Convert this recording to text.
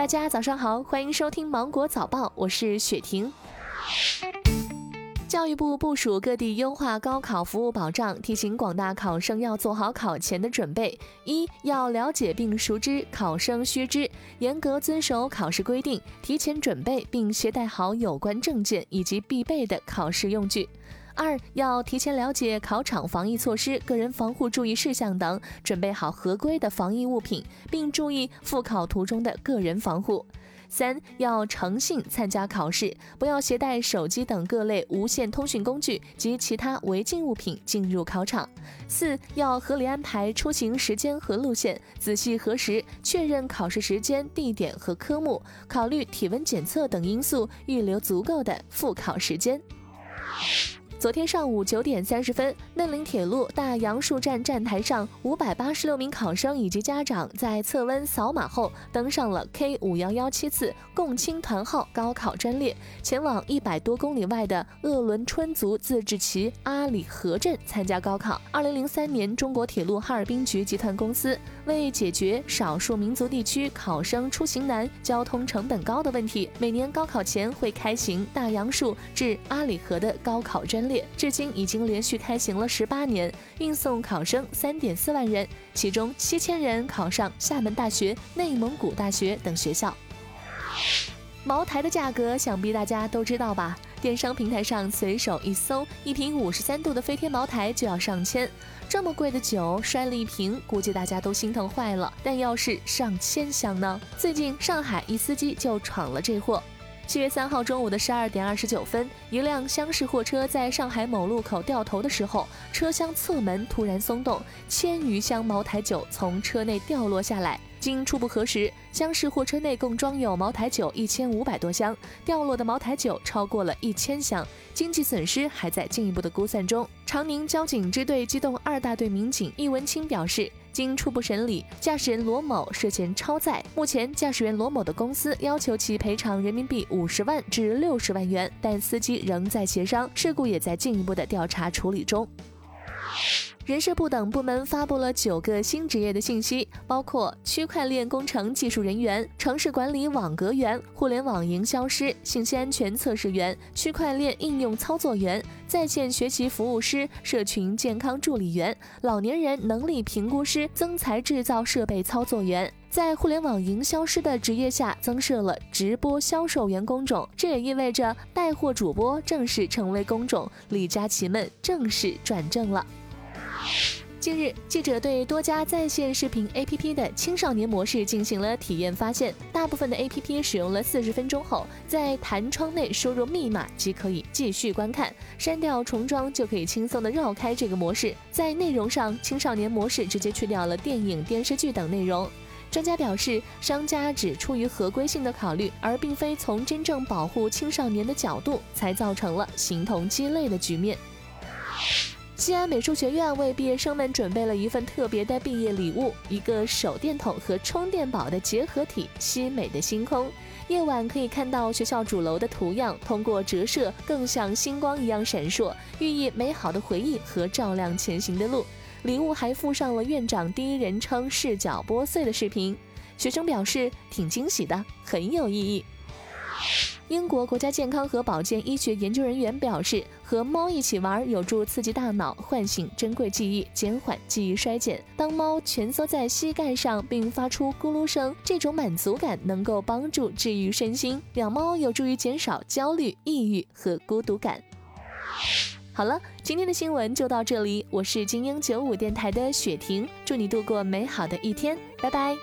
大家早上好，欢迎收听芒果早报，我是雪婷。教育部部署各地优化高考服务保障，提醒广大考生要做好考前的准备。一要了解并熟知考生须知，严格遵守考试规定，提前准备并携带好有关证件以及必备的考试用具。二要提前了解考场防疫措施、个人防护注意事项等，准备好合规的防疫物品，并注意赴考途中的个人防护。三要诚信参加考试，不要携带手机等各类无线通讯工具及其他违禁物品进入考场。四要合理安排出行时间和路线，仔细核实确认考试时间、地点和科目，考虑体温检测等因素，预留足够的复考时间。昨天上午九点三十分，嫩岭铁路大杨树站站台上，五百八十六名考生以及家长在测温扫码后，登上了 K 五幺幺七次共青团号高考专列，前往一百多公里外的鄂伦春族自治旗阿里河镇参加高考。二零零三年，中国铁路哈尔滨局集团公司为解决少数民族地区考生出行难、交通成本高的问题，每年高考前会开行大杨树至阿里河的高考专列。至今已经连续开行了十八年，运送考生三点四万人，其中七千人考上厦门大学、内蒙古大学等学校。茅台的价格想必大家都知道吧？电商平台上随手一搜，一瓶五十三度的飞天茅台就要上千，这么贵的酒摔了一瓶，估计大家都心疼坏了。但要是上千箱呢？最近上海一司机就闯了这祸。七月三号中午的十二点二十九分，一辆厢式货车在上海某路口掉头的时候，车厢侧门突然松动，千余箱茅台酒从车内掉落下来。经初步核实，厢式货车内共装有茅台酒一千五百多箱，掉落的茅台酒超过了一千箱，经济损失还在进一步的估算中。长宁交警支队机动二大队民警易文清表示。经初步审理，驾驶人罗某涉嫌超载。目前，驾驶员罗某的公司要求其赔偿人民币五十万至六十万元，但司机仍在协商，事故也在进一步的调查处理中。人社部等部门发布了九个新职业的信息，包括区块链工程技术人员、城市管理网格员、互联网营销师、信息安全测试员、区块链应用操作员、在线学习服务师、社群健康助理员、老年人能力评估师、增材制造设备操作员。在互联网营销师的职业下，增设了直播销售员工种，这也意味着带货主播正式成为工种，李佳琦们正式转正了。近日，记者对多家在线视频 APP 的青少年模式进行了体验，发现大部分的 APP 使用了四十分钟后，在弹窗内输入密码即可以继续观看，删掉重装就可以轻松的绕开这个模式。在内容上，青少年模式直接去掉了电影、电视剧等内容。专家表示，商家只出于合规性的考虑，而并非从真正保护青少年的角度，才造成了形同鸡肋的局面。西安美术学院为毕业生们准备了一份特别的毕业礼物——一个手电筒和充电宝的结合体——西美的星空。夜晚可以看到学校主楼的图样，通过折射更像星光一样闪烁，寓意美好的回忆和照亮前行的路。礼物还附上了院长第一人称视角剥碎的视频。学生表示挺惊喜的，很有意义。英国国家健康和保健医学研究人员表示，和猫一起玩有助刺激大脑，唤醒珍贵记忆，减缓记忆衰减。当猫蜷缩在膝盖上并发出咕噜声，这种满足感能够帮助治愈身心。养猫有助于减少焦虑、抑郁和孤独感。好了，今天的新闻就到这里，我是精英九五电台的雪婷，祝你度过美好的一天，拜拜。